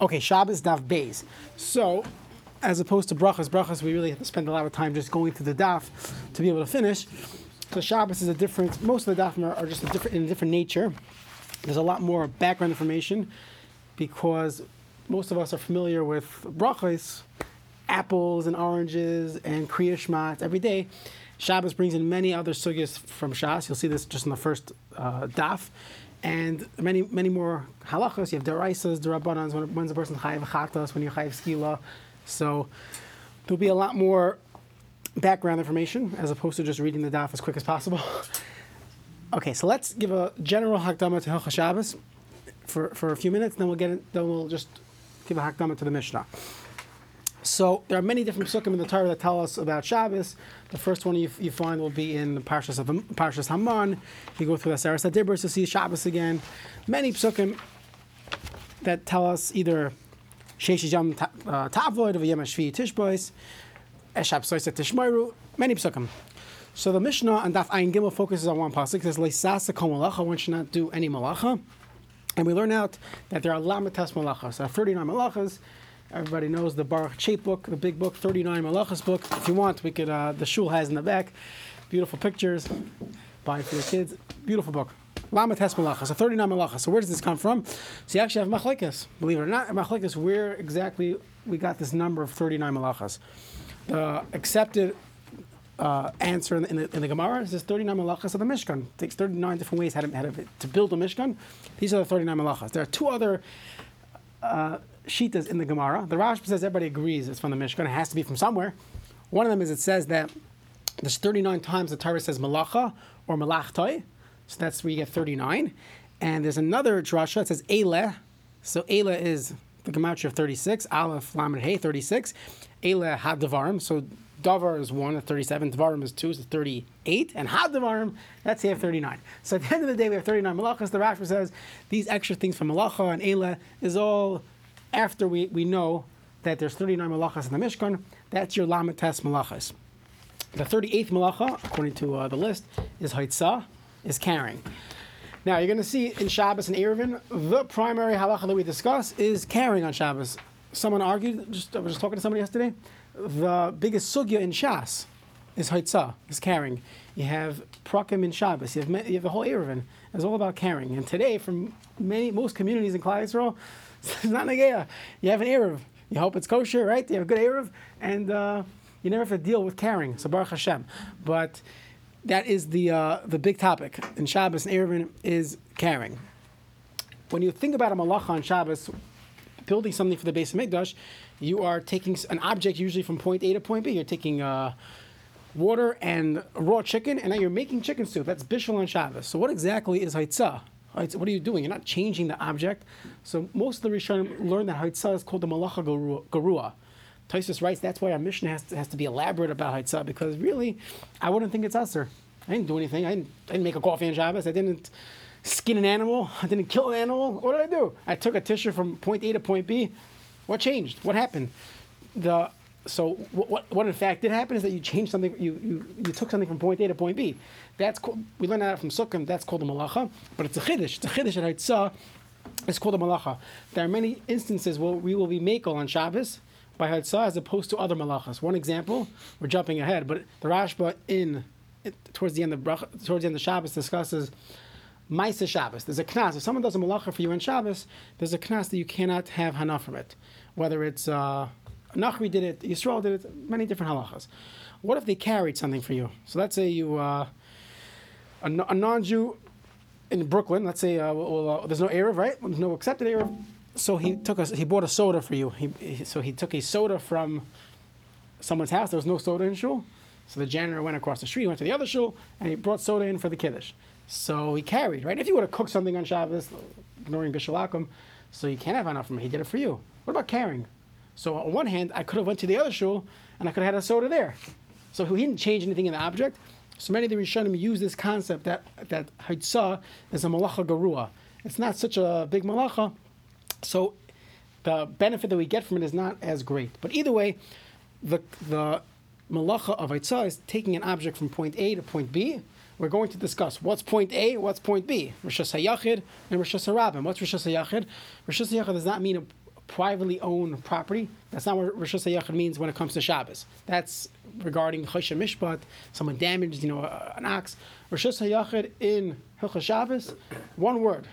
Okay, Shabbos daf beis. So, as opposed to brachas, brachas we really have to spend a lot of time just going through the daf to be able to finish. So Shabbos is a different. Most of the daf are, are just a different in a different nature. There's a lot more background information because most of us are familiar with brachas, apples and oranges and kriya shmat every day. Shabbos brings in many other sugyas from Shas. You'll see this just in the first uh, daf. And many, many more halachos. You have deraisas, derabbanans, when, when's a person chayiv chatas, when you chayiv skila. So there'll be a lot more background information as opposed to just reading the daf as quick as possible. okay, so let's give a general hakdama to Hilchah Shabbos for, for a few minutes, then we'll get it, then we'll just give a hakdama to the Mishnah. So there are many different psukim in the Torah that tell us about Shabbos. The first one you, you find will be in the Parshas, of, Parshas Haman. You go through the Aseres HaDibros to see Shabbos again. Many psukim that tell us either Sheish Yom uh, Tavlod of Yom Hashvi Tishbois, Eshab Soisa Tishmoiru, many psukim. So the Mishnah and Daf Ayin Gimel focuses on one pasuk. It says Leisasa Kol Malacha. One should not do any malacha. And we learn out that there are lamatas malachas. There are 39 malachas. Everybody knows the Baruch Chait book, the big book, 39 Malachas book. If you want, we could, uh, the shul has in the back. Beautiful pictures. Buy for your kids. Beautiful book. Lama Tes Malachas, so 39 Malachas. So where does this come from? So you actually have Machlekes. Believe it or not, Machlekes, where exactly we got this number of 39 Malachas. The accepted uh, answer in the, in, the, Gemara is 39 malachas of the Mishkan. It takes 39 different ways how to, how to build a Mishkan. These are the 39 malachas. There are two other uh, shitas in the Gemara. The Rashba says everybody agrees it's from the Mishkan. It has to be from somewhere. One of them is it says that there's 39 times the Torah says malacha or malachtoi, so that's where you get 39. And there's another drasha that says ele. So ele is the gematria of 36. Aleph lamed hey 36. Ele had So Davar is 1 at 37, Dvarim is 2, so 38, and Had Dvarim, that's here 39. So at the end of the day, we have 39 malachas. The Rashba says these extra things from malacha and Eila is all after we, we know that there's 39 malachas in the Mishkan, that's your Lamates malachas. The 38th malacha, according to uh, the list, is Haitzah, is carrying. Now you're going to see in Shabbos and Eruvin, the primary halacha that we discuss is carrying on Shabbos. Someone argued, just, I was just talking to somebody yesterday, the biggest sugya in Shas is Haitzah, is carrying. You have Prakim in Shabbos, you have, you have the whole Eruvin. It's all about carrying. And today, from many most communities in Klal Yisrael, it's not Nageya. You have an Eruv. You hope it's kosher, right? You have a good Eruv, and uh, you never have to deal with carrying. So Baruch Hashem. But that is the uh, the big topic in Shabbos and Eruvin is carrying. When you think about a malacha on Shabbos, building something for the base of Mikdash, you are taking an object usually from point A to point B. You're taking uh, water and raw chicken, and now you're making chicken soup. That's bishul on Shabbos. So what exactly is haitzah? Right, so what are you doing? You're not changing the object. So most of the Rishonim learn that Haitzah is called the Malacha Garua. Tosfos writes that's why our mission has to, has to be elaborate about Haitzah because really, I wouldn't think it's Usher. I didn't do anything. I didn't, I didn't make a coffee on Shabbos. I didn't skin an animal. I didn't kill an animal. What did I do? I took a tissue from point A to point B. What changed? What happened? The so what, what in fact did happen is that you changed something. You, you, you took something from point A to point B. That's called, we learned that from Sukkot. That's called a malacha, but it's a chiddush. It's a chiddush at Haitzah. It's called a malacha. There are many instances where we will be makel on Shabbos by Haitzah as opposed to other malachas. One example, we're jumping ahead, but the Rashba in towards the end of towards the end of Shabbos discusses Maisa Shabbos. There's a knas. If someone does a malacha for you on Shabbos, there's a knas that you cannot have hana from it. Whether it's uh, Nachri did it, Yisrael did it, many different halachas. What if they carried something for you? So let's say you. Uh, a, a non-Jew in Brooklyn, let's say, uh, well, uh, there's no Eruv, right? There's no accepted Eruv. So he took a, he bought a soda for you. He, he, so he took a soda from someone's house. There was no soda in shul. So the janitor went across the street, went to the other shul, and he brought soda in for the kiddush. So he carried, right? If you would have cooked something on Shabbos, ignoring Bishalakim, so you can't have enough from it. He did it for you. What about carrying? So on one hand, I could have went to the other shul and I could have had a soda there. So he didn't change anything in the object. So many of the Rishonim use this concept that that Haitzah is a malacha garua. It's not such a big malacha, so the benefit that we get from it is not as great. But either way, the the malacha of Haitzah is taking an object from point A to point B. We're going to discuss what's point A, what's point B. Rishas HaYachid and Rishas HaRabim. What's Rishas HaYachid? Rishas HaYachid does not mean a privately owned property. That's not what Rosh Hashanah means when it comes to Shabbos. That's regarding Choshen Mishpat, someone damaged, you know, an ox. Rosh Hashanah in Hilchah Shabbos, one word,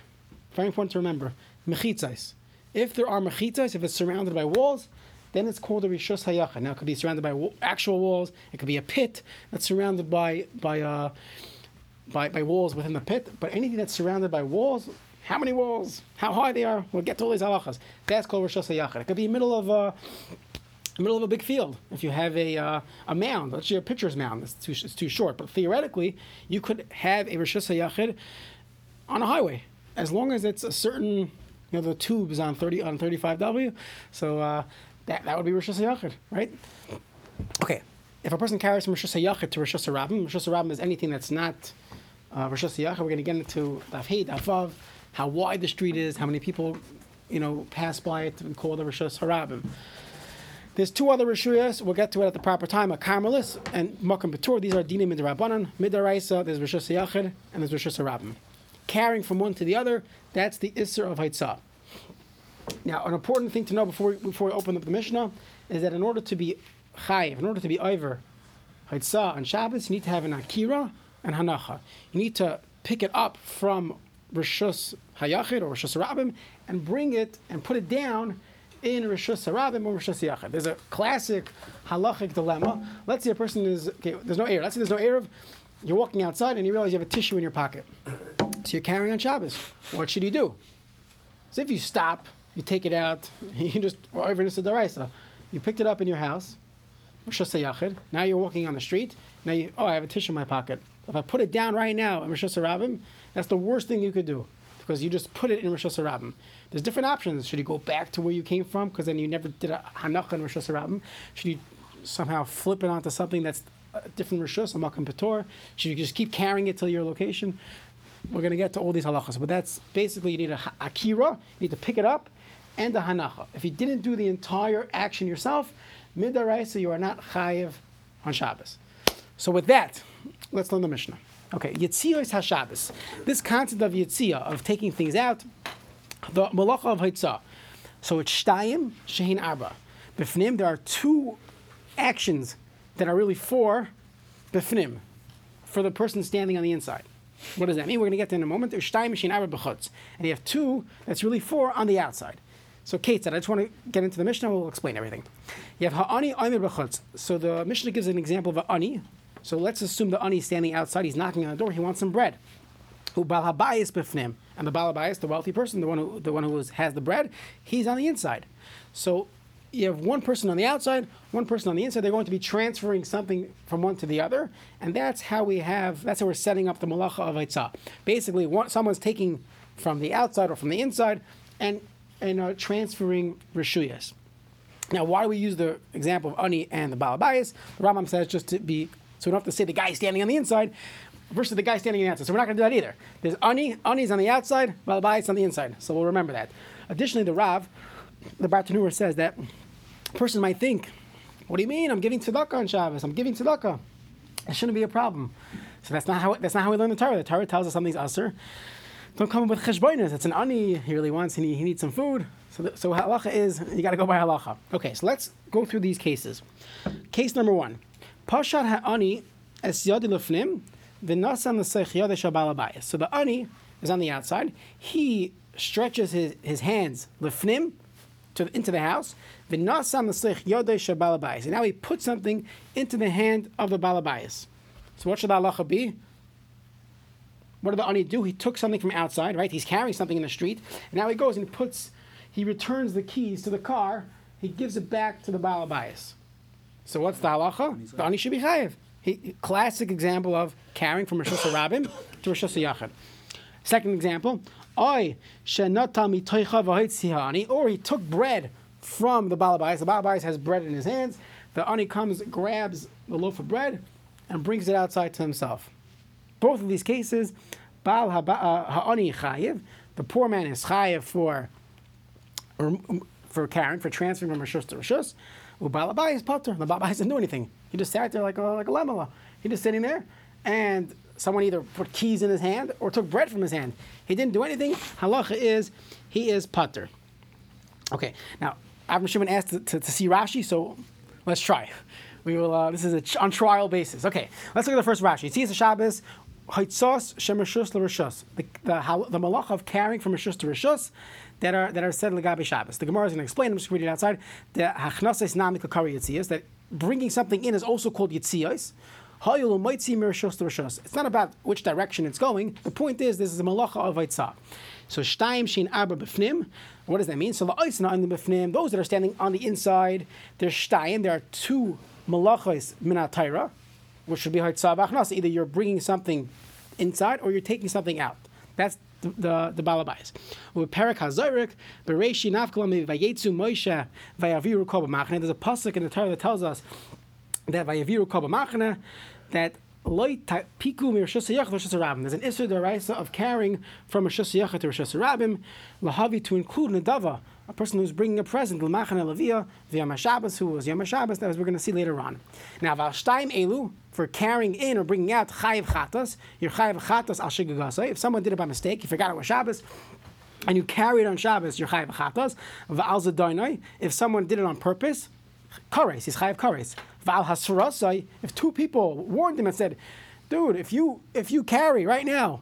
very important to remember, mechitzais. If there are mechitzais, if it's surrounded by walls, then it's called a rishus hayachid. Now it could be surrounded by actual walls. It could be a pit that's surrounded by by uh, by, by walls within the pit. But anything that's surrounded by walls, how many walls, how high they are, we'll get to all these halachas. That's called rishus hayachid. It could be middle of a middle of a big field. If you have a uh, a mound, let's say a pitcher's mound, it's too it's too short. But theoretically, you could have a rishus hayachid on a highway as long as it's a certain you know the tubes on 30 on 35W. So uh, that, that would be Rosh Hashanah, right? Okay, if a person carries from Rosh Hashanah to Rosh Hashanah, Rosh Hashanah is anything that's not uh, Rosh Hashanah. We're going to get into Daf Hey, Daf Vav, how wide the street is, how many people, you know, pass by it and call the Rosh Hashanah. There's two other Rishuyas. We'll get to it at the proper time. A Carmelis and Makam Batur. These are Dinim Midrabanan. Midaraisa, there's Rosh Hashanah, and there's Rosh Hashanah. Carrying from one to the other, that's the Isser of Haitzah. Now, an important thing to know before we, before we open up the Mishnah is that in order to be chayiv, in order to be over Haitzah on Shabbos, you need to have an akira and hanacha. You need to pick it up from Rishus Hayachid or Rishus Rabim and bring it and put it down in Rishus Rabim or Rishus Yachid. There's a classic halachic dilemma. Let's say a person is, okay, there's no air. Let's say there's no air. Of you're walking outside and you realize you have a tissue in your pocket. So you're carrying on Shabbos. What should you do? So if you stop you take it out, you just, or even the daraisa. You picked it up in your house, now you're walking on the street, now you, oh, I have a tissue in my pocket. If I put it down right now in Rosh Hashanah, that's the worst thing you could do because you just put it in Rosh Hashanah. There's different options. Should you go back to where you came from because then you never did a Hanach in Rosh Hashanah? Should you somehow flip it onto something that's a different Rosh a Makam Pator? Should you just keep carrying it to your location? We're going to get to all these halachas, but that's basically you need a akira, you need to pick it up, and the hanacha. If you didn't do the entire action yourself, midaraisa, you are not chayiv on Shabbos. So with that, let's learn the Mishnah. Okay, Yitzia is HaShabbos. This concept of Yitzia, of taking things out, the malacha of Hitzah. So it's Shtayim, Shehin Arba. Bifnim, there are two actions that are really for Bifnim, for the person standing on the inside. What does that mean? We're going to get to in a moment. There's Shtayim, Shehin Arba, Bechutz. And you have two that's really for on the outside. So Kate said, I just want to get into the Mishnah, we'll explain everything. You have Ha'ani Amir B'chutz. So the Mishnah gives an example of an Ani. So let's assume the Ani is standing outside, he's knocking on the door, he wants some bread. Who Balhabayis B'fnim. And the Balabayis, the wealthy person, the one who, the one who has the bread, he's on the inside. So you have one person on the outside, one person on the inside. They're going to be transferring something from one to the other, and that's how we have. That's how we're setting up the malacha of Eitzah. Basically, one, someone's taking from the outside or from the inside, and and uh, transferring rishuyas. Now, why do we use the example of Ani and the Balabayas? The Rambam says just to be, so we don't have to say the guy standing on the inside versus the guy standing on the outside. So we're not going to do that either. There's Ani, Ani's on the outside, Balabayas on the inside. So we'll remember that. Additionally, the Rav, the Bartanur says that a person might think, what do you mean? I'm giving tzedakah on Shabbos. I'm giving tzedakah. It shouldn't be a problem. So that's not how that's not how we learn the Torah. The Torah tells us something's usher, don't come up with cheshbonis. It's an ani he really wants. He, he needs some food. So, the, so halacha is you got to go by halacha. Okay, so let's go through these cases. Case number one: Pashat ha'ani es yadi lefnim v'nasan l'seich yadesh So the ani is on the outside. He stretches his, his hands lefnim to into the house. V'nasan l'seich yadesh balabais. And now he puts something into the hand of the balabayas. So what should the halacha be? What did the ani do? He took something from outside, right? He's carrying something in the street, and now he goes and puts, he returns the keys to the car. He gives it back to the balabayas. So what's the halacha? The ani should be chayiv. He, classic example of carrying from Rosh Rabim to Rosh Yachid. Second example, or he took bread from the balabais. The balabais has bread in his hands. The ani comes, grabs the loaf of bread, and brings it outside to himself. Both of these cases, Baal uh, Ha'ani Chayiv, the poor man is Chayiv for, for carrying, for transferring from Rishus to Rishus. Ubal Abai is Potter. The Babai doesn't do anything. He just sat there like a, like a lemala. He just sitting there, and someone either put keys in his hand or took bread from his hand. He didn't do anything. Halacha is he is Potter. Okay, now Avram Shimon asked to, to, to see Rashi, so let's try. We will. Uh, this is ch- on trial basis. Okay, let's look at the first Rashi. See, it's a Shabbos. Haitzos shemershus l'rishus. The the, the malach of carrying from rishus to rishus that are that are said legabe Shabbos. The Gemara is going to explain. I'm just reading it outside. The hachnases nami kakari yitzias. That bringing something in is also called yitzias. It's not about which direction it's going. The point is, this is a malacha of Eitzah. So shtaim shin arba b'fnim. What does that mean? So the oisna on the b'fnim, those that are standing on the inside, there's shtaim. There are two malachas minatayra, which should be Eitzah v'achnas. Either you're bringing something inside or you're taking something out. That's the the, balabais. With Perak Hazorik, Bereshi Nafkalam Vayetsu Moshe Vayaviru Kol B'machne. There's a pasuk in the Torah that tells us that Vayaviru Kol B'machne that There's an issur deraisa of carrying from a shus to rishus rabim lahavi to include nadava, a person who's bringing a present l'machan elavia v'yam Shabbos, who was yam Shabbos, as we're going to see later on. Now v'ashtaim elu for carrying in or bringing out chayiv chatas, your chayiv chatas al. If someone did it by mistake, you forgot it was Shabbos. And you carry it on Shabbos, you're chayiv chatas. If someone did it on purpose, kares, he's chayiv kares. Val. If two people warned him and said, "Dude, if you if you carry right now,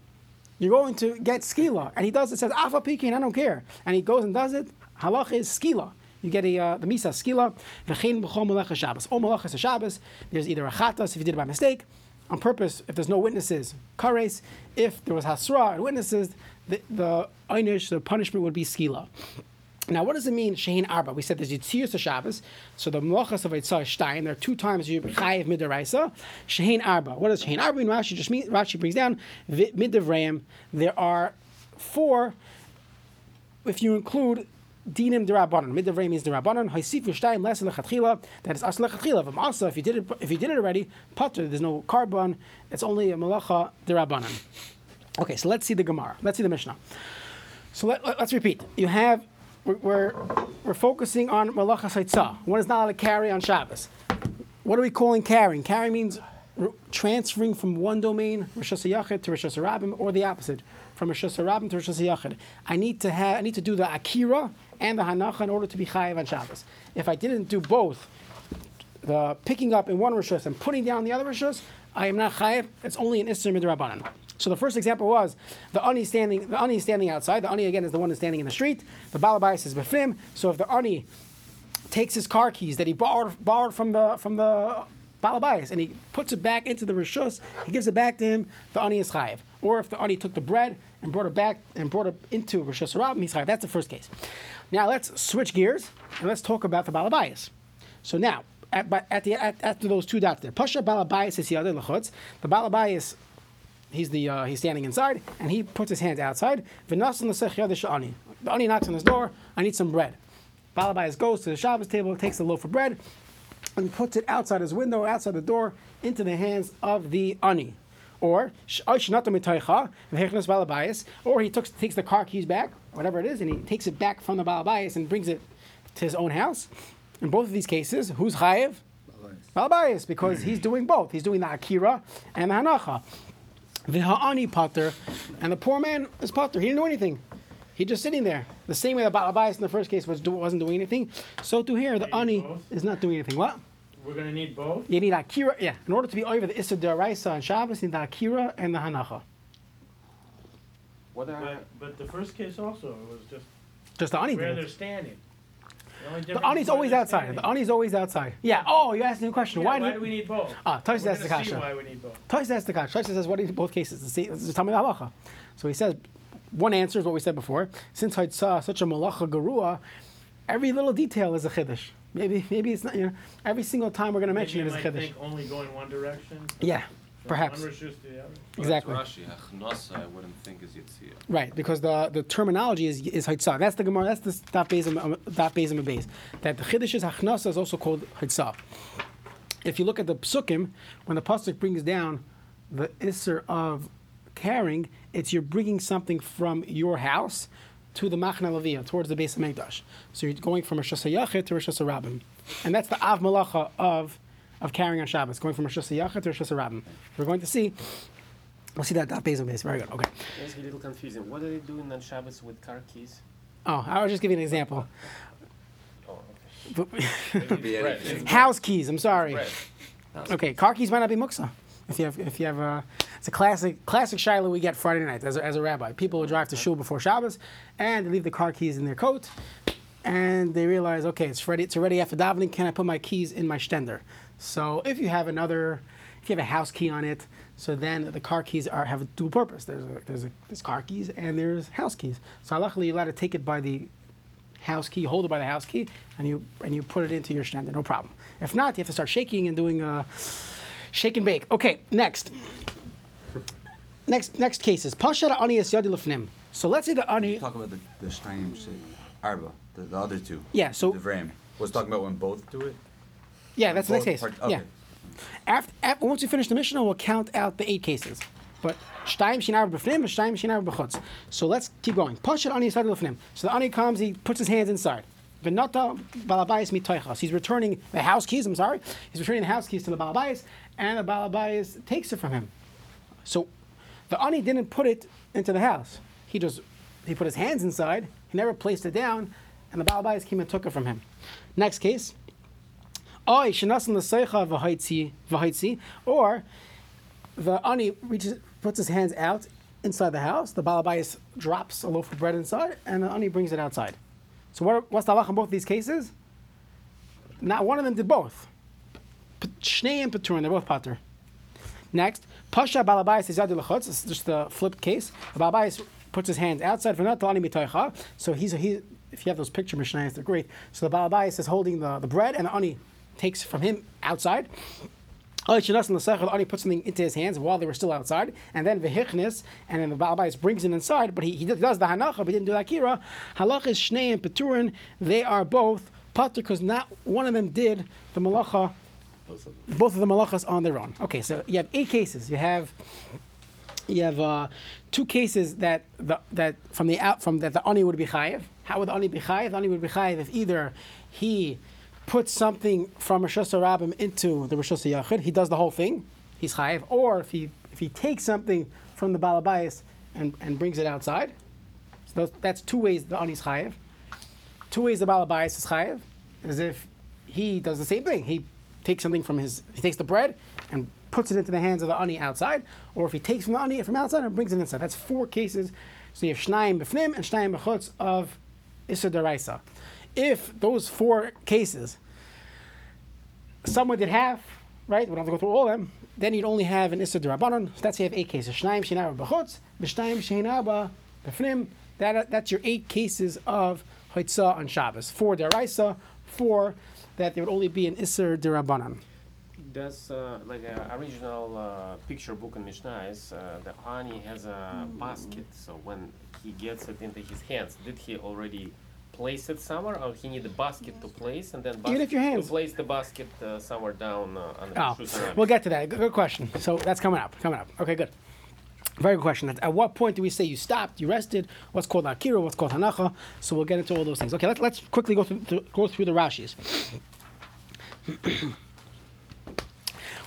you're going to get skila," and he does it, says afa pikin, I don't care, and he goes and does it. Halach is skila. You get a uh, the misa skila. V'chein b'chol Shabbos. Is Shabbos. There's either a chatas if you did it by mistake, on purpose. If there's no witnesses, kares. If there was hasra and witnesses, the the einish, the punishment would be skila. Now, what does it mean, Shein Arba? We said there's Yitzir Shabbos, so the Melachas of Yitzar Stein, there are two times you Chayiv Midaraisa, Shein Arba. What does Shein Arba mean? Rashi just mean, Rashi brings down Midavram. There are four, if you include dinim derabanan. Midavray means derabanan. Haisif v'shtayim less lechatchila. That is as lechatchila. V'masa, if you did it, if you did it already, pater. There's no korban. It's only a malacha derabanan. Okay, so let's see the Gemara. Let's see the Mishnah. So let, us repeat. You have we're, we're, focusing on malacha saitzah. One is not allowed to carry on Shabbos. What are we calling carrying? Carrying means transferring from one domain, Rosh Hashanah to Rosh Hashanah, or the opposite, from Rosh Hashanah to Rosh Hashanah. I need to have, I need to do the akira and the hanacha in order to be chayiv on Shabbos. If I didn't do both, the picking up in one rishus and putting down the other rishus, I am not chayiv. It's only an isser midrabanan. So the first example was the ani standing. The ani standing outside. The ani again is the one that's standing in the street. The balabais is befim. So if the ani takes his car keys that he borrowed, borrowed from the from the balabais and he puts it back into the rishus, he gives it back to him. The ani is chayiv. Or if the ani took the bread and brought it back and brought it into rishus rabim, he's chayiv. That's the first case. Now let's switch gears and let's talk about the balabais. So now. At, at the, at, after those two dots there, Pasha Balabais is the other lechutz. The Balabais he's the uh, he's standing inside, and he puts his hands outside. The ani knocks on his door. I need some bread. Balabais goes to the Shabbos table, takes a loaf of bread, and puts it outside his window, outside the door, into the hands of the ani. Or or he took, takes the car keys back, whatever it is, and he takes it back from the balabais and brings it to his own house. In both of these cases, who's chayev? Balabais, because he's doing both. He's doing the akira and the hanacha. The ha'ani pater, and the poor man is pater. He didn't do anything. He just sitting there. The same way the Balabais in the first case was do, wasn't doing anything. So to here, the ani is not doing anything. What? We're going to need both? You need akira. Yeah. In order to be over the Issa Daraisa and Shabbos, you need the akira and the hanacha. What but, but the first case also, it was just, just the ani where they're standing. The ani's always outside. The ani's always outside. Yeah. Oh, you asked me a question. Yeah, why, why do we need both? Ah, Tosh asked the kasha. Why we need both? Tosh asked the kasha. Tosh says, "What do you need both cases?" See, tell me the halacha. So he says, one answer is what we said before. Since I saw such a malacha garua, every little detail is a chiddush. Maybe, maybe it's not. You know, every single time we're going to mention it is a chiddush. Think only going one direction. Yeah. Perhaps. Exactly. Rashi, I wouldn't think is Yitzhak. Right, because the, the terminology is is Hitzah. That's the Gemara. That's the Daf Bezim Daf Bezim Beis. That the Chiddush is Hachnasa is also called Hitzah. If you look at the Psukim, when the pasuk brings down the Isser of carrying, it's you're bringing something from your house to the Machna Leviyah, towards the base of Mikdash. So you're going from a Shasa to a Shasa And that's the Av Malacha of of carrying on Shabbos, going from Rosh Hashanah to Rosh Hashanah. We're going to see. We'll see that that base on base. Very good. Okay. It's a little confusing. What are they doing on Shabbos with car keys? Oh, I was just giving an example. Be Bread. House keys. I'm sorry. Okay, car keys might not be muksa. If you have, if you have, uh, it's a classic, classic shiloh we get Friday night as a, as a rabbi. People will drive to shul before Shabbos, and they leave the car keys in their coat, and they realize, okay, it's ready, it's already after davening. Can I put my keys in my stender? So if you have another, if you have a house key on it, so then the car keys are have a dual purpose. There's a, there's a, there's car keys and there's house keys. So luckily you're allowed to take it by the house key, hold it by the house key, and you and you put it into your stender, no problem. If not, you have to start shaking and doing a shake and bake. Okay, next. Next next case is Pashara Ani Yadi Lefnim. So let's say the Ani talk about the the Arba, the, the other two. Yeah, so- the Vram was talking about when both do it. Yeah, that's the next case. part- Yeah. After, after, once we finish the Mishnah, we'll count out the eight cases. But Shtaim Shinar B'fnim, Shtaim Shinar B'chutz. So let's keep going. Pashat Ani Yisad Lefnim. So the Ani comes, he puts his hands inside. V'nata Balabayas Mitoichas. He's returning the house keys, I'm sorry. He's returning the house keys to the Balabayas, and the Balabayas takes it from him. So the Ani didn't put it into the house. He just, he put his hands inside, he never placed it down, and the Balabayas came and took it from him. Next case. Oy, shenasan l'seicha v'haitzi v'haitzi, or the ani reaches, puts his hands out inside the house. The balabayas drops a loaf of bread inside, and the ani brings it outside. So what, what's the halach in both these cases? Not one of them did both. Shnei and Peturin, they're both pater. Next, pasha balabayas is yadu. It's just the flipped case. The balabayas puts his hands outside for not ani mitoicha. So he's he. If you have those picture mishnayos, they're great. So the balabayas is holding the, the bread, and the ani takes from him outside. Ani puts something into his hands while they were still outside, and then Vehichnis, and then the Balabais brings it inside, but he, he does the Hanacha, but he didn't do the Akira. Halach is Shnei and Peturin, they are both Pater, because not one of them did the Malacha, both of the Malachas on their own. Okay, so you have eight cases. You have you have uh, two cases that the, that from the out from that the ani would be chayiv. How would the ani be chayiv? The ani would be chayiv if either he puts something from Rosh Hashanah into the Rosh Hashanah he does the whole thing, he's chayiv. Or if he if he takes something from the balabayas and, and brings it outside, so those, that's two ways the ani is chayiv. Two ways the balabayas is chayiv is if he does the same thing. He takes something from his, he takes the bread and puts it into the hands of the ani outside, or if he takes from the ani from outside and brings it inside. That's four cases. So you have shnayim b'fnim and shnayim b'chutz of issa deraisa. If those four cases, someone did half, right? We don't have to go through all of them. Then you'd only have an issa derabanan. So that's you have eight cases. Shinaba b'fnim. That that's your eight cases of hoitzah on Shabbos. Four deraisa, four that there would only be an issa derabanan. There's uh, like a original uh, picture book in Mishnah is uh, the Ani has a basket. So when he gets it into his hands, did he already place it somewhere, or he need a basket to place and then Even if your hands- to place the basket uh, somewhere down uh, on the Oh, we'll get to that. Good, good question. So that's coming up. Coming up. Okay, good. Very good question. At- At what point do we say you stopped, you rested? What's called akira? What's called hanacha? So we'll get into all those things. Okay, let's, let's quickly go through, through go through the Rashis.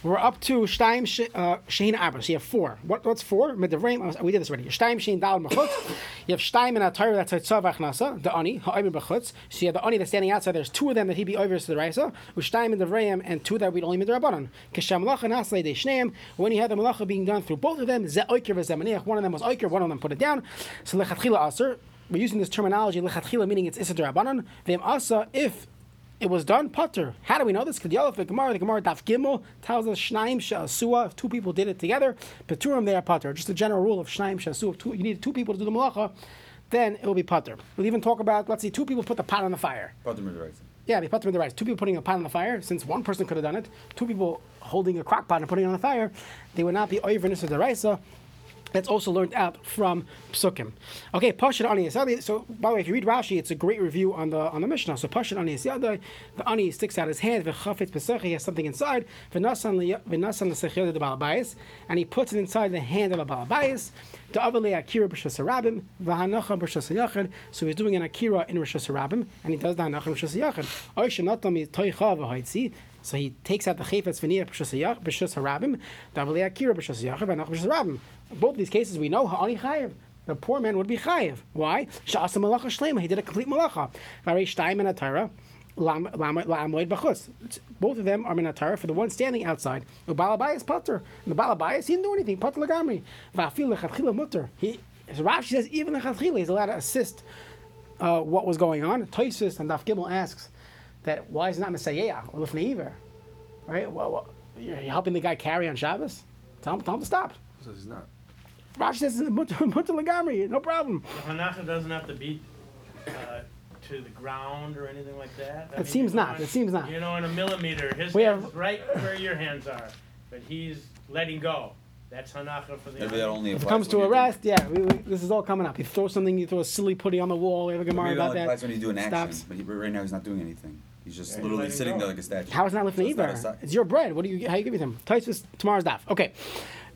We're up to Shtaim uh, Shein Abra. So you have four. What, what's four? We did this already. Shtaim Shein Dal Mechutz. You have Shtaim in a Torah that's a Tzav Achnasa, the Ani, Ha'ibim Bechutz. So you have the Ani that's standing outside. There's two of them that he be over to the Raisa. Shtaim in the Vrayim and two that we'd only Midrabanan. Kisham Malacha Naslei De Shneim. When you have the Malacha being done through both of them, Ze Oiker Vezemaniach. One of them was Oiker, one of them put it down. So Lechatchila Aser. We're using this terminology, Lechatchila, meaning it's Issa Darabanan. Vem Asa, if it was done putter. How do we know this? Because the Gemara, the Gemara Daf Gimel tells us Shnaim Shasua. If two people did it together, Peturim they are putter. Just a general rule of Shnaim Shasua. If two, you need two people to do the malacha, then it will be putter. We'll even talk about let's see, two people put the pot on the fire. Pater Midrash. Yeah, they put them in the rice. Two people putting a pot on the fire, since one person could have done it, two people holding a crock pot and putting it on the fire, they would not be of the raisa. That's also learned out from Psukim. Okay, Pashat Ani. So, by the way, if you read Rashi, it's a great review on the on the Mishnah. So, Pashat Ani Yisadi, the Ani sticks out his hand, V'chafetz Pesach, he has something inside, V'nasan L'sechiyad the Balabais, and he puts it inside the hand of a Balabais, the Avalei Akira B'Shas Harabim, V'hanacha B'Shas Yachid. So, he's doing an Akira in Rosh Hashanah, and he does the Hanacha Rosh Hashanah. Oisha Natam Toicha V'Haitzi. So he takes out the chayfetz v'niyah b'shas b'shas harabim, davalei akira b'shas yachid, v'nach b'shas harabim. Both these cases we know ha'ani chayiv. The poor man would be chayiv. Why? Sha'asa malacha shlema. He did a complete malacha. Varei shtayim and Both of them are minatara for the one standing outside. The balabayas putter. The balabayas, he didn't do anything. Putter lagamri. Va'afil lechatchila mutter. He, as Rashi says, even lechatchila, he's allowed to assist uh, what was going on. Tosfos and Daf Gimel asks that why is it not Messiah or Lifnei Iver? Right? Well, well, you're helping the guy carry on Shabbos? Tell him, tell him to stop. So he's not. Rashi says, mutter mutter lagamri, no problem. The hanacha doesn't have to be uh, to the ground or anything like that. I It seems not. going- It seems not. You know, in a millimeter, his We hands have- right where your hands are, but he's letting go. That's hanacha for the. Maybe that only If it comes to when you do- arrest, yeah, we, we, this is all coming up. You throw something, you throw a silly putty on the wall. We have a Gemara Maybe about only applies that. when you do an action. Stops. But he, right now he's not doing anything. He's just Yeah, literally letting sitting go. there like a statue. How is not lifting So it's either? a It's your bread. What do you? How you give it to him? Tosfos tomorrow's daf. Okay,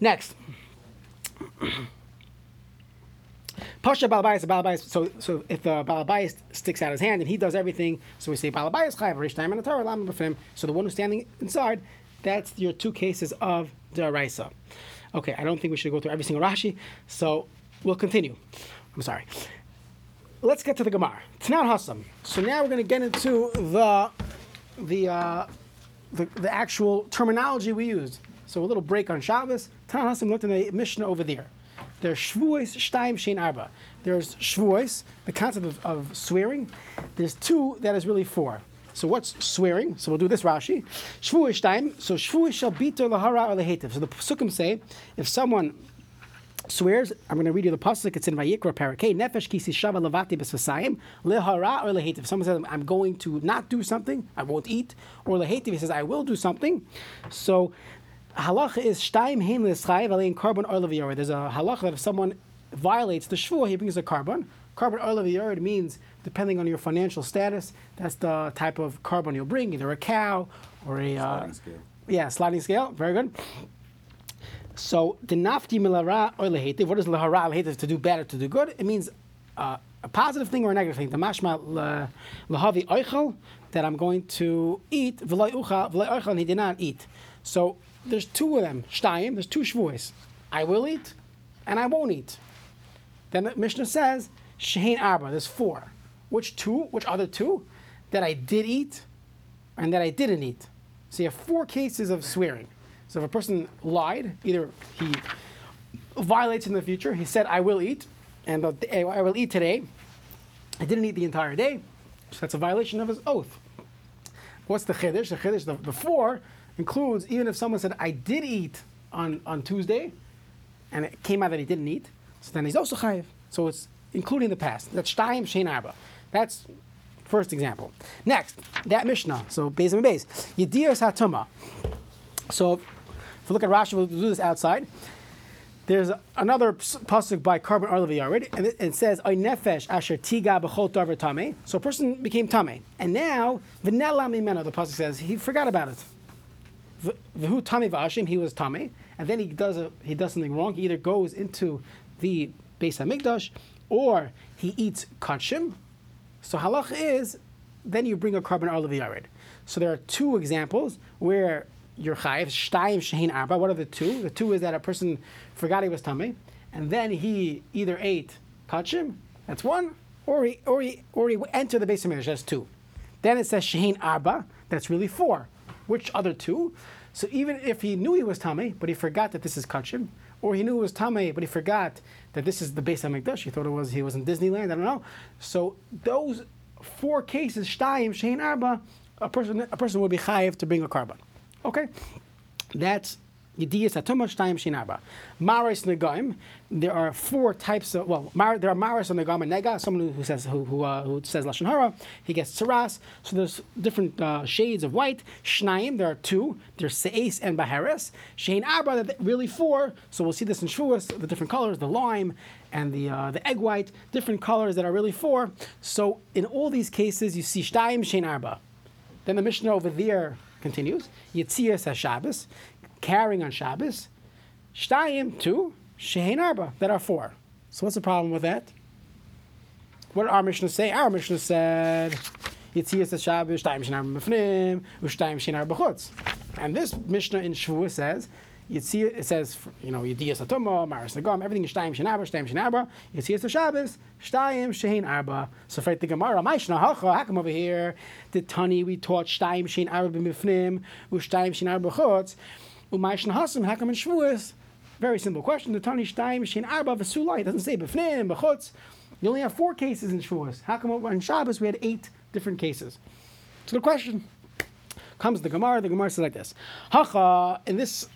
next. Pasha balabayas, balabayas. So, so if the balabayas sticks out his hand and he does everything, so we say balabayas chayav rish time and Torah lam b'fnim. So the one who's standing inside, that's your two cases of deraisa. Okay, I don't think we should go through every single Rashi, so we'll continue. I'm sorry. Let's get to the Gemara. Tanan Hassam. So now we're going to get into the the, uh, the the actual terminology we used. So a little break on Shabbos. Tanan Hassam looked in the Mishnah over there. There's Shvuos Shtaim Shein Arba. There's Shvuos, the concept of, of swearing. There's two that is really four. So what's swearing? So we'll do this Rashi. Shvuos Shtaim. So Shvuos shall biter lahara or lehetiv. So the Psukim say if someone swears. I'm going to read you the pasuk. It's in Vayikra Parakeh. Nefesh kisi shava levati b'svasayim lehara or lehetiv. If someone says, "I'm going to not do something. I won't eat." Or lehetiv, he says, "I will do something." So halacha is shtaim hein l'schayiv alein korban oil leviyored. There's a halacha that if someone violates the shvua, he brings a korban. Korban or leviyored means depending on your financial status, that's the type of korban you'll bring, either a cow or a uh, Sliding scale. yeah, sliding scale. Very good. So the nafti milara lehetiv. What is lahara lehetiv? To do bad or to do good? It means uh, a positive thing or a negative thing. The mashma la- lahavi oichel that I'm going to eat v'loy ucha v'loy oichel and he did not eat. So there's two of them. Shtayim. There's two shvuos. I will eat, and I won't eat. Then the Mishnah says shein arba. There's four. Which two? Which other two? That I did eat, and that I didn't eat. So you have four cases of swearing. So if a person lied, either he violates in the future, he said, I will eat, and I will eat today. I didn't eat the entire day. So that's a violation of his oath. What's the chiddush? The chiddush, the, the four, includes even if someone said, I did eat on, on Tuesday, and it came out that he didn't eat, so then he's also chayiv. So it's including the past. That's shtayim shein arba. That's first example. Next, that Mishnah. So Beis and Beis. Yediyas hatuma. So if we look at Rashi, we'll do this outside. There's another pasuk by Korban Arlevi already, and it, says, "Oy nefesh asher tiga b'chol tameh." So a person became tame, and now v'nela mimeno. The pasuk says he forgot about it. V'hu tameh v'ashim. He was tameh, and then he does a, he does something wrong. He either goes into the Beis Hamikdash, or he eats kachim. So halach is, then you bring a korban arlevi. So there are two examples where you're chayiv shtayim shehin arba. What are the two? The two is that a person forgot he was tummy, and then he either ate kachim. That's one, or he or he or he entered the base of Midrash. That's two. Then it says shehin arba. That's really four. Which other two? So even if he knew he was tummy, but he forgot that this is kachim, or he knew it was tummy, but he forgot that this is the base of Mikdash. He thought it was he was in Disneyland. I don't know. So those four cases, shtayim shein arba, a person a person would be chayiv to bring a korban. Okay, that's Yediyas Shein Arba. Maris Negaim. There are four types of well, mar, there are Maris and Negam and Nega. Someone who says who who, uh, who says lashon hara, he gets tsaras. So there's different uh, shades of white. Shnayim. There are two. There's Seis and Baharis. Shein Arba. Really four. So we'll see this in Shavuos. The different colors, the lime and the uh, the egg white, different colors that are really four. So in all these cases, you see Shtayim Shein Arba. Then the Mishnah over there continues. Yitzias HaShabbos, carrying on Shabbos. Shtayim, two. Shehein Arba, that are four. So what's the problem with that? What did our Mishnah say? Our Mishnah said, Yitzias HaShabbos, Shtayim Shein Arba Mefnim, Ushtayim Shein Arba Chutz. And this Mishnah in Shavuot says, You'd it, says, you know, Yediyas Atoma, Maris Nagam, everything is Shtayim Shenabra, Shtayim Shenabra. You'd see it's the Shabbos, Shtayim Shein Arba. So for the Gemara, Maishna Hacha, how come over here, the Tani, we taught Shtayim Shein Arba b'mifnim, Ushtayim Shein Arba chutz, Umaishna Hasam, how come in Shavuos? Very simple question. The Tani Shtayim Shein Arba v'sulai, it doesn't say b'fnim, b'chutz. You only have four cases in Shavuos. How come on Shabbos we had eight different cases? So the question comes the Gemara. The Gemara says like this: Hacha. In this,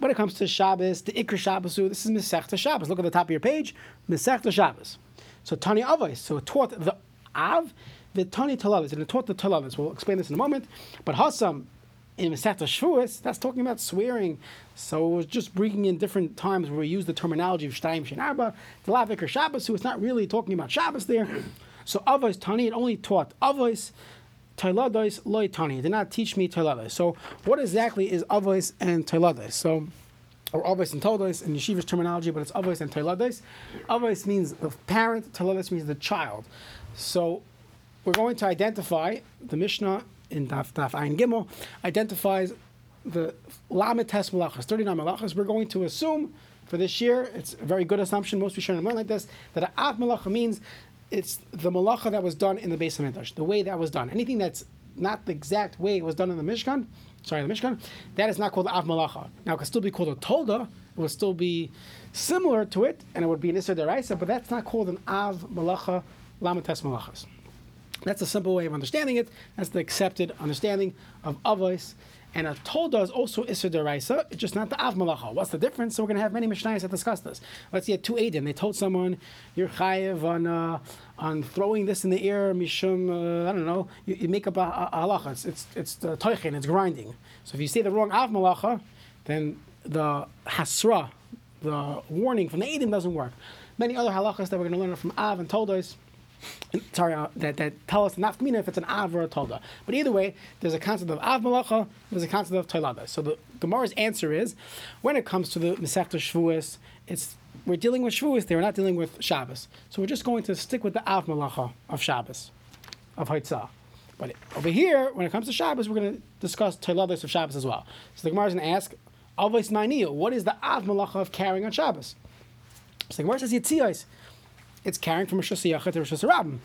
when it comes to Shabbos, the Ikra Shabbos, this is Masechta Shabbos. Look at the top of your page, Masechta Shabbos. So Tani Avos. So it taught the Av, the Tani Talavis, and it taught the Talavis. We'll explain this in a moment. But Hasam in Masechta Shavuos, that's talking about swearing. So it was just bringing in different times where we use the terminology of Shtayim Shin Arba, the Lav Ikra Shabbos. So it's not really talking about Shabbos there. So Avos Tani, it only taught Avos. Tailados loy tani. Did not teach me tailados. So what exactly is avos and tailados? So or avos and toldos in yeshiva's terminology, but it's avos and tailados. Avos means the parent. Tailados means the child. So we're going to identify the Mishnah in Daf Daf Ayin Gimel identifies the Lamed Tes Malachas, 39 Malachas. We're going to assume for this year, it's a very good assumption. Most Rishonim learn like this that Av Malacha means it's the malacha that was done in the base of Mikdash, the way that was done. Anything that's not the exact way it was done in the Mishkan, sorry, the Mishkan, that is not called Av Malacha. Now, it could still be called a Tolda, it would still be similar to it, and it would be an Isser Deraisa, but that's not called an Av Malacha, Lamates Malachas. That's a simple way of understanding it. That's the accepted understanding of Avos. And a tolda is also Isser Deraisa, it's just not the Av Malacha. What's the difference? So we're going to have many Mishnayos that discuss this. Let's see, at two Adim, they told someone, you're chayev on, uh, on throwing this in the air, Mishum, uh, I don't know, you, you make up a, a, a halacha. It's, it's, it's the toichin, it's grinding. So if you say the wrong Av Malacha, then the Hasra, the warning from the Adim doesn't work. Many other halachas that we're going to learn from Av and Toldos sorry, uh, that, that tell us nafkamina if it's an av or a tolda. But either way, there's a concept of av malacha, there's a concept of toilada. So the Gemara's answer is, when it comes to the Masechta Shavuos, it's we're dealing with Shavuos there, we're not dealing with Shabbos. So we're just going to stick with the av malacha of Shabbos, of Haitzah. But over here, when it comes to Shabbos, we're going to discuss toiladas of Shabbos as well. So the Gemara is going to ask, Ma'niyah, what is the av malacha of carrying on Shabbos? So the Gemara says Yitziyos it's carrying from Rosh Hashanah to Rosh Hashanah.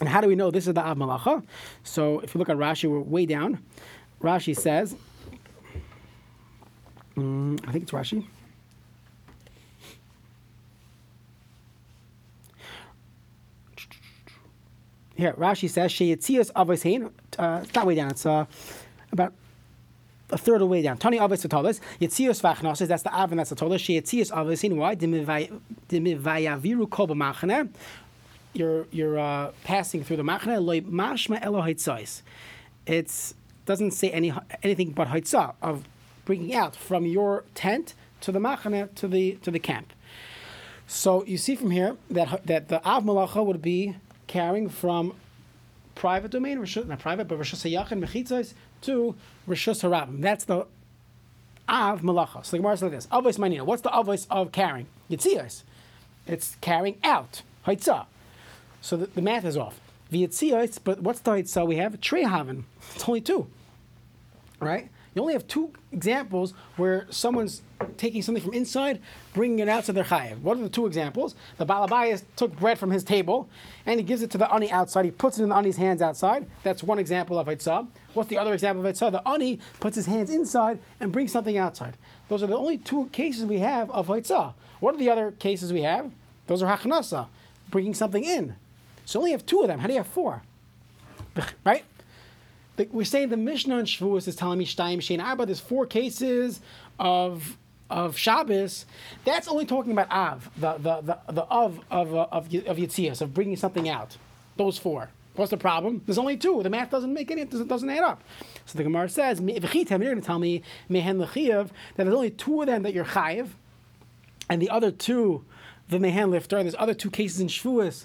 And how do we know this is the Av Malacha? So if you look at Rashi, we're way down. Rashi says, um, I think it's Rashi. Here, Rashi says, Sheyetzias Avos Hein. Uh, it's not way down. It's uh, about a third of the way down. Tani Avos Totalis, Yetzios Vachnos, that's the Av and that's the Totalis. Sheyetzios Avos Hein. Why? Dimivayaviru Kol B'machane. You're you're uh, passing through the Machane. Loy Mashma Elo Haitzais. It's doesn't say any anything but Haitzah of bringing out from your tent to the Machane to the to the camp. So you see from here that that the Av Malacha would be carrying from private domain, not private, but Rosh Hashanah Mechitzos to Rosh Harabim. That's the Av Malacha. So the Gemara says like this: Avos Manina. What's the Avos of carrying? Yitzias. It's carrying out Haitzah. So the, the math is off. V'yitzias, but what's the Haitzah we have? Trehaven. It's only two, right? You only have two examples where someone's taking something from inside, bringing it out to their chayiv. What are the two examples? The balabayas took bread from his table, and he gives it to the ani outside. He puts it in the ani's hands outside. That's one example of itzah. What's the other example of itzah? The ani puts his hands inside and brings something outside. Those are the only two cases we have of itzah. What are the other cases we have? Those are hachanasa, bringing something in. So you only have two of them. How do you have four? Right? We're saying the Mishnah on Shavuos is telling me Shtayim Shein Arba. There's four cases of of Shabbos. That's only talking about Av, the the the, the of of uh, of of Yitzias, of bringing something out. Those four. What's the problem? There's only two. The math doesn't make any. Doesn't, doesn't add up. So the Gemara says, "You're going to tell me mehen lechiyav that there's only two of them that you're chayiv, and the other two, the mehen lifter, and there's other two cases in Shavuos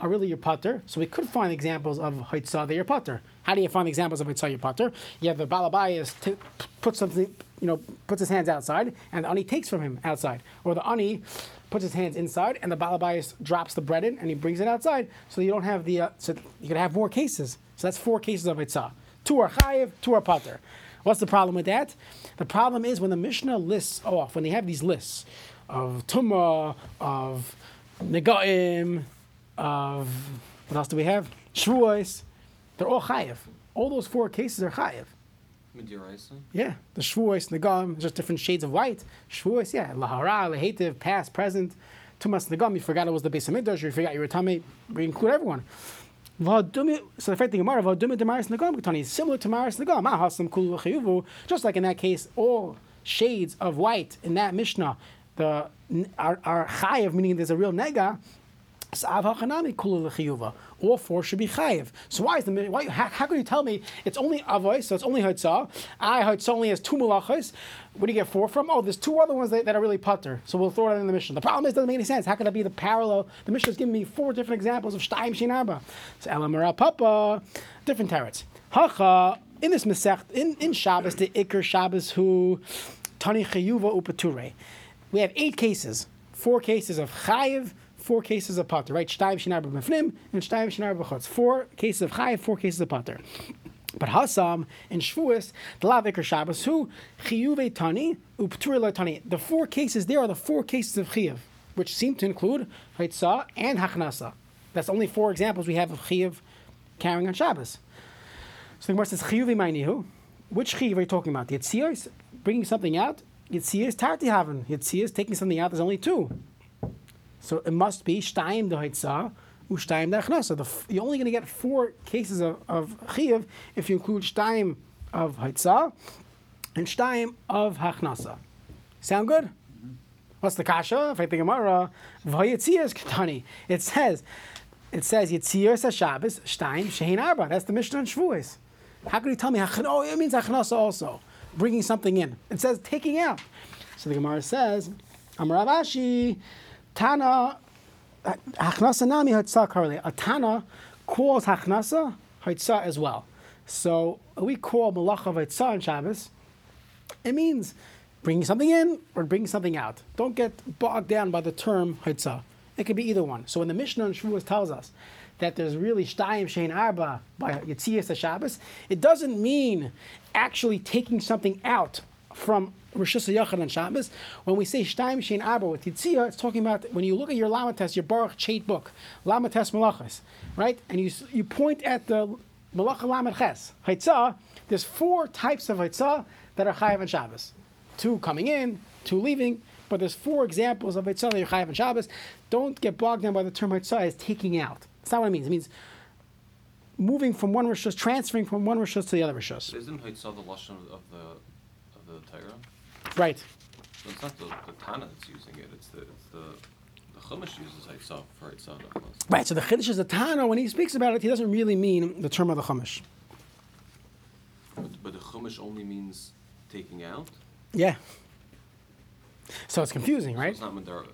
are really your putter. So we could find examples of Haitzah that your putter. How do you find examples of Haitzah your putter? You have the Balabayas t- puts something, you know, puts his hands outside, and the Ani takes from him outside. Or the Ani puts his hands inside, and the Balabayas drops the bread in, and he brings it outside. So you don't have the, uh, so you can have more cases. So that's four cases of Haitzah. Two are Chayiv, two are putter. What's the problem with that? The problem is when the Mishnah lists off, when they have these lists of Tumah, of Negaim, of what else do we have? Shvuos. They're all chayiv. All those four cases are chayiv. Yeah, the Shavuos, Nagam, just different shades of white. Shavuos, yeah, Lahara, Lehetiv, past, present. Tumas Nagam, you forgot it was the base of Midrash, you forgot you were Tame, we include everyone. So the fact the Gemara, V'hadumi Demaris Nagam, Ketani, is similar to Maris Nagam, ah, Mahasam Kulu V'chayuvu, just like in that case, all shades of white in that Mishnah, the are, are chayiv, meaning there's a real nega, All four should be chayiv. So why is the why? How, how can you tell me it's only avoy, so it's only haitzah? I haitzah only has two malachas. Where do you get four from? Oh, there's two other ones that, that are really putter. So we'll throw it in the Mishnah. The problem is it doesn't make any sense. How could that be the parallel? The Mishnah is giving me four different examples of shtaim shin arba. So elamara papa, different teretz. Hacha in this mesech in in Shabbos the ikr Shabbos who tani chiyuva upature. We have eight cases, four cases of chayiv four cases of potter, right? Shtayim shinar b'mefnim and shtayim shinar b'chutz. Four cases of chayiv, four cases of potter. But Hassam and Shvuas, the Lavikar Shabbos, who chiyuve tani uptur tani. The four cases there are the four cases of chiyuv, which seem to include haitzah and hachnasa. That's only four examples we have of chiyuv carrying on Shabbos. So the Gemara says chiyuve ma'inihu. Which chiyuv are you talking about? The Yitziyos bringing something out. Yitziyos tarti haven. Taking something out. There's only two. So it must be Shtayim the Haitzah, Ushtayim the Achnasa. You're only going to get four cases of, of Chiyav if you include Shtayim of Haitzah and Shtayim of Hachnasa. Sound good? What's the kasha? If I think Gemara, Vayetzias Ketani. It says, it says Yetzias HaShabbos, Shtayim Shein Arba. That's the Mishnah in Shavuos. How could you tell me? Oh, it means Hachnasa also. Bringing something in. It says taking out. So the Gemara says, Amar Rav Ashi, Tana, Hachnasa Nami Hatzah Karli. A Tana calls Hachnasa Hatzah as well. So we call Malacha Hatzah on Shabbos. It means bringing something in or bringing something out. Don't get bogged down by the term Hatzah. It could be either one. So when the Mishnah in Shavuos tells us that there's really Shtayim Shein Arba by Yitzias Shabbos, it doesn't mean actually taking something out from Rosh Shabbos. When we say Shtayim Shein Arba with Yitzia, it's talking about when you look at your Lamates, your Baruch Chait book, Lamates Malachas, right? And you you point at the Malacha Lamed Ches, Haitzah, there's four types of Haitzah that are Chayav and Shabbos. Two coming in, two leaving, but there's four examples of Haitzah that are Chayav and Shabbos. Don't get bogged down by the term Haitzah as taking out. That's not what it means. It means moving from one Rishus, transferring from one Rishus to the other Rishus. Isn't Haitzah the lashon of of the of the Torah? Right. So it's not the, the Tana that's using it. It's the it's the the Chumash uses Haitzah for Haitzah. Right, so the Chiddush is the Tana, when he speaks about it, he doesn't really mean the term of the Chumash. But, but the Chumash only means taking out. Yeah. So it's confusing, So right? it's not Madar. Here.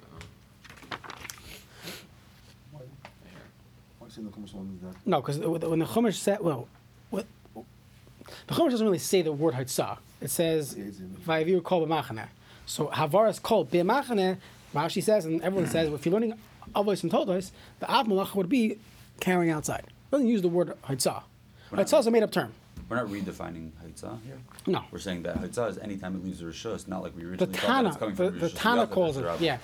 Why say the Chumash one is that? No, because when the Chumash said, well, what, the Chumash doesn't really say the word Haitzah. It says, Yeah, it's in- Vayiviru kol b'machaneh. So Havaras kol b'machaneh, Rashi says, and everyone says, if you're learning Avos and Todos, the Av Malach would be carrying outside. It doesn't use the word Haitzah. Haitzah is a made up term. We're not redefining Haitzah here. No. We're saying that Haitzah is anytime it leaves the Rishus, not like we The originally thought that Tana, it's coming the, from the Rishus Tana calls it, that's yeah.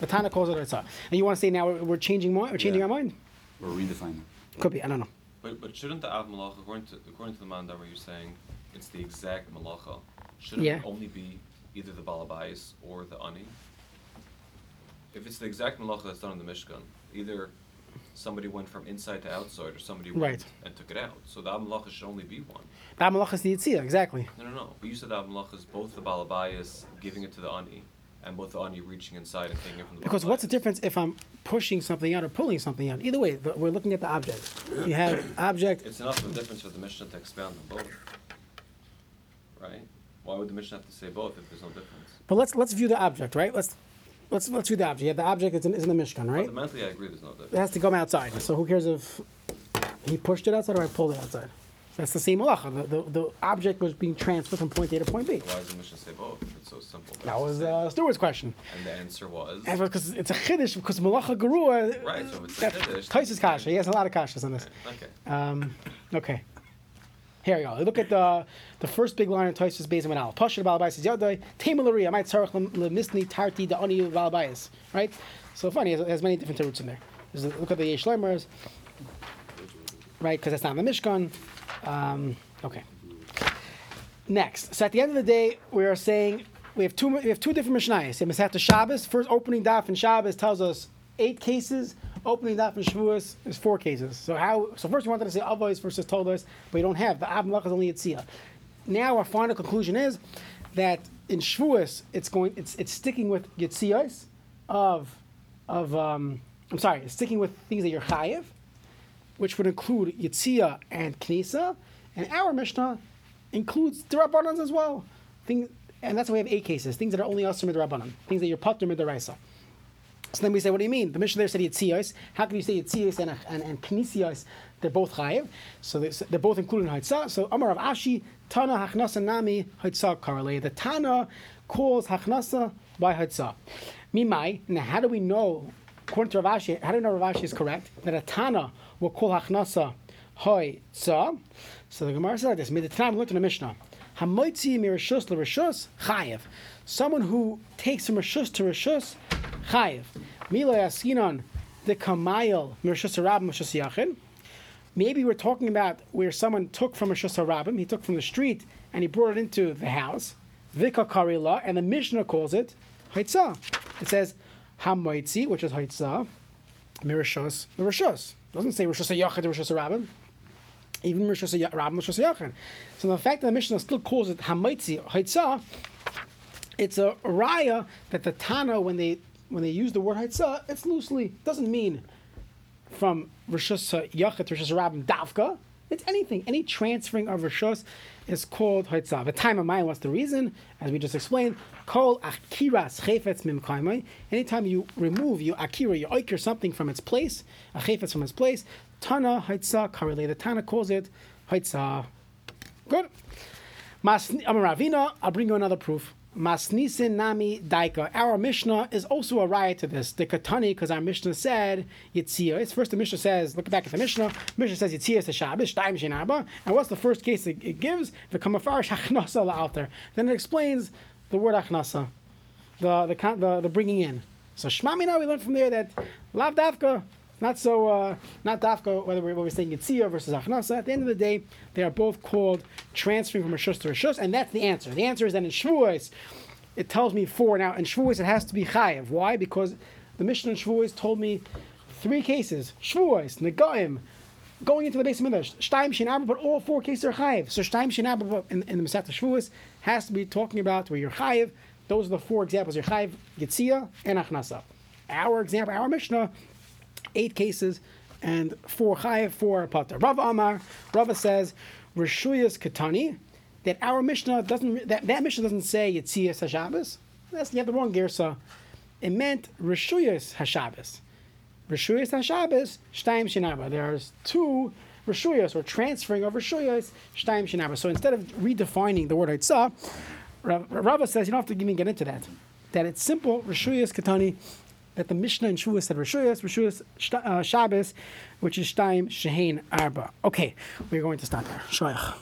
The Tana calls it Haitzah. And you want to say now we're, we're changing mind? We're changing Yeah. our mind? We're redefining. Could be, I don't know. But but shouldn't the Av Malacha, according to according to the Mandar, where you're saying it's the exact Malacha, shouldn't Yeah. it only be either the Balabais or the Ani? If it's the exact Malacha that's done in the Mishkan, either somebody went from inside to outside or somebody went Right. and took it out. So the Malacha should only be one. The Av Malach is the Yitzhak, exactly. No, no, no. But you said Av Malacha is both the Balabais giving it to the Ani and both the Ani reaching inside and taking it from the Because what's the difference if I'm pushing something out or pulling something out? Either way, we're looking at the object. You have object. It's enough of a difference for the Mishnah to expound on both. Right? Why would the Mishnah have to say both if there's no difference? But let's let's view the object, right? Let's let's let's view the object. Yeah, the object is in, is in the Mishkan, right? Fundamentally, I agree there's no difference. It has to come outside. So who cares if he pushed it outside or I pulled it outside? That's the same malacha. The, the, the object was being transferred from point A to point B. Why does the Mishnah say both it's so simple? That was uh, Stewart's question. And the answer was. Because it's a chiddush, because malacha gerua. Right, so it's a chiddush, Taisus kasha. He has a lot of kashas on this. Okay. Um, okay. Here we go. Look at the the first big line in Tosfos Beis Manal. Pasha says Yadai. I might tzarich lemisni tarti da ani Balabais. Right. So funny. It has, many different roots in there. Look at the Yesh Lemers. Right, because that's not in the Mishkan. Um, okay. Next, so at the end of the day, we are saying we have two we have two different Mishnayos. In Masechta Shabbos, first opening daf in Shabbos tells us eight cases. Opening daf in Shavuos is four cases. So how? So first we wanted to say Avos versus Tolos, but we don't have the Av is only Yitzia. Now our final conclusion is that in Shavuos it's going it's it's sticking with Yitzias of of um, I'm sorry, it's sticking with things that you're chayiv, which would include Yitzia and Knisa, and our Mishnah includes the Rabbanans as well. Things, and that's why we have eight cases, things that are only Asr Rabbanan, things that you're Pater Midaraisa. So then we say, what do you mean? The Mishnah there said Yitziyos. How can you say Yitziyos and, and, and Knisios? They're both chayiv. So they're, both included in Haitzah. So Amar Rav Ashi, Tana Hachnasa Nami Haitzah Karale. The Tana calls Hachnasa by Haitzah. Mimai, now how do we know, according to Rav Ashi, how do we know Rav Ashi is correct? That a Tana will call Hachnasa Haitzah. So the Gemara said like this, Midatana, we went to the Mishnah. Hamoitzi mirishus l'rishus chayev. Someone who takes from rishus to rishus chayev. Mila yaskinon the kamayel rishus yachin. Maybe we're talking about where someone took from harabim, he took from the street and he brought it into the house. Vika karila, and the Mishnah calls it haitzah. It says hamoitzi, which is haitzah, mirishus l'rishus. Doesn't say rishus yachid or rishus harabim even Rabbim Rosh Hashanah. So the fact that the Mishnah still calls it Hamaitzi Haitzah, it's a raya that the Tana when they when they use the word Haitzah, it's loosely doesn't mean from Hashanah Yachid to Rosh Davka. It's anything. Any transferring of Rishos is called Haitzah. The time of mine, what's the reason? As we just explained, Kol Akiras Chefetz Mim. Anytime you remove, you Akira, you oiker something from its place, a Chefetz from its place, Tana Haitzah Karele. The Tana calls it Haitzah. Good. Mas Amaravina, I'll bring you another proof. Masnisin Nami Daika. Our Mishnah is also a riot to this. The Katani, because our Mishnah said Yitzia. It's first the Mishnah says, look back at the Mishnah. Mishnah says Yitzia is the Shabbos, Shtaim Shinaba. And what's the first case it, gives? The Kamafarish Achnasa there. Then it explains the word Achnasa, the, the, the, the bringing in. So Shmamina, we learned from there that Lav Davka, not so, uh, not Dafka, whether we're, we're saying Yitzia versus Achnasa. At the end of the day, they are both called transferring from a Rishus to a Rishus, and that's the answer. The answer is that in Shavuos, it tells me four. Now, in Shavuos, it has to be Chayev. Why? Because the Mishnah in Shavuos told me three cases. Shavuos, Negaim, going into the base of Midrash, Shtaim Shinabba, but all four cases are Chayev. So Shtaim Shinabba in, in the Masechta Shavuos has to be talking about where you're Chayev. Those are the four examples. You're Chayev, Yitzia, and Achnasa. Our example, our Mishnah, eight cases and four chayev, four pater. Rav Amar, Rava says, Rishuyas Katani, that our Mishnah doesn't, that, that Mishnah doesn't say Yitzias HaShabbos. That's, you have the wrong Gersa. It meant Rishuyas HaShabbos. Rishuyas HaShabbos, Shtaim Shinaba. There's two Rishuyas, or transferring of Rishuyas, Shtaim Shinaba. So instead of redefining the word Haitzah, Rav- Rava says, you don't have to even get into that. That it's simple, Rishuyas Katani, that the Mishnah in Shavuos said Rishuyas, Rishuyas uh, Shabbos, which is Shtaim Shehain Arba. Okay, we're going to stop there. Shoyach.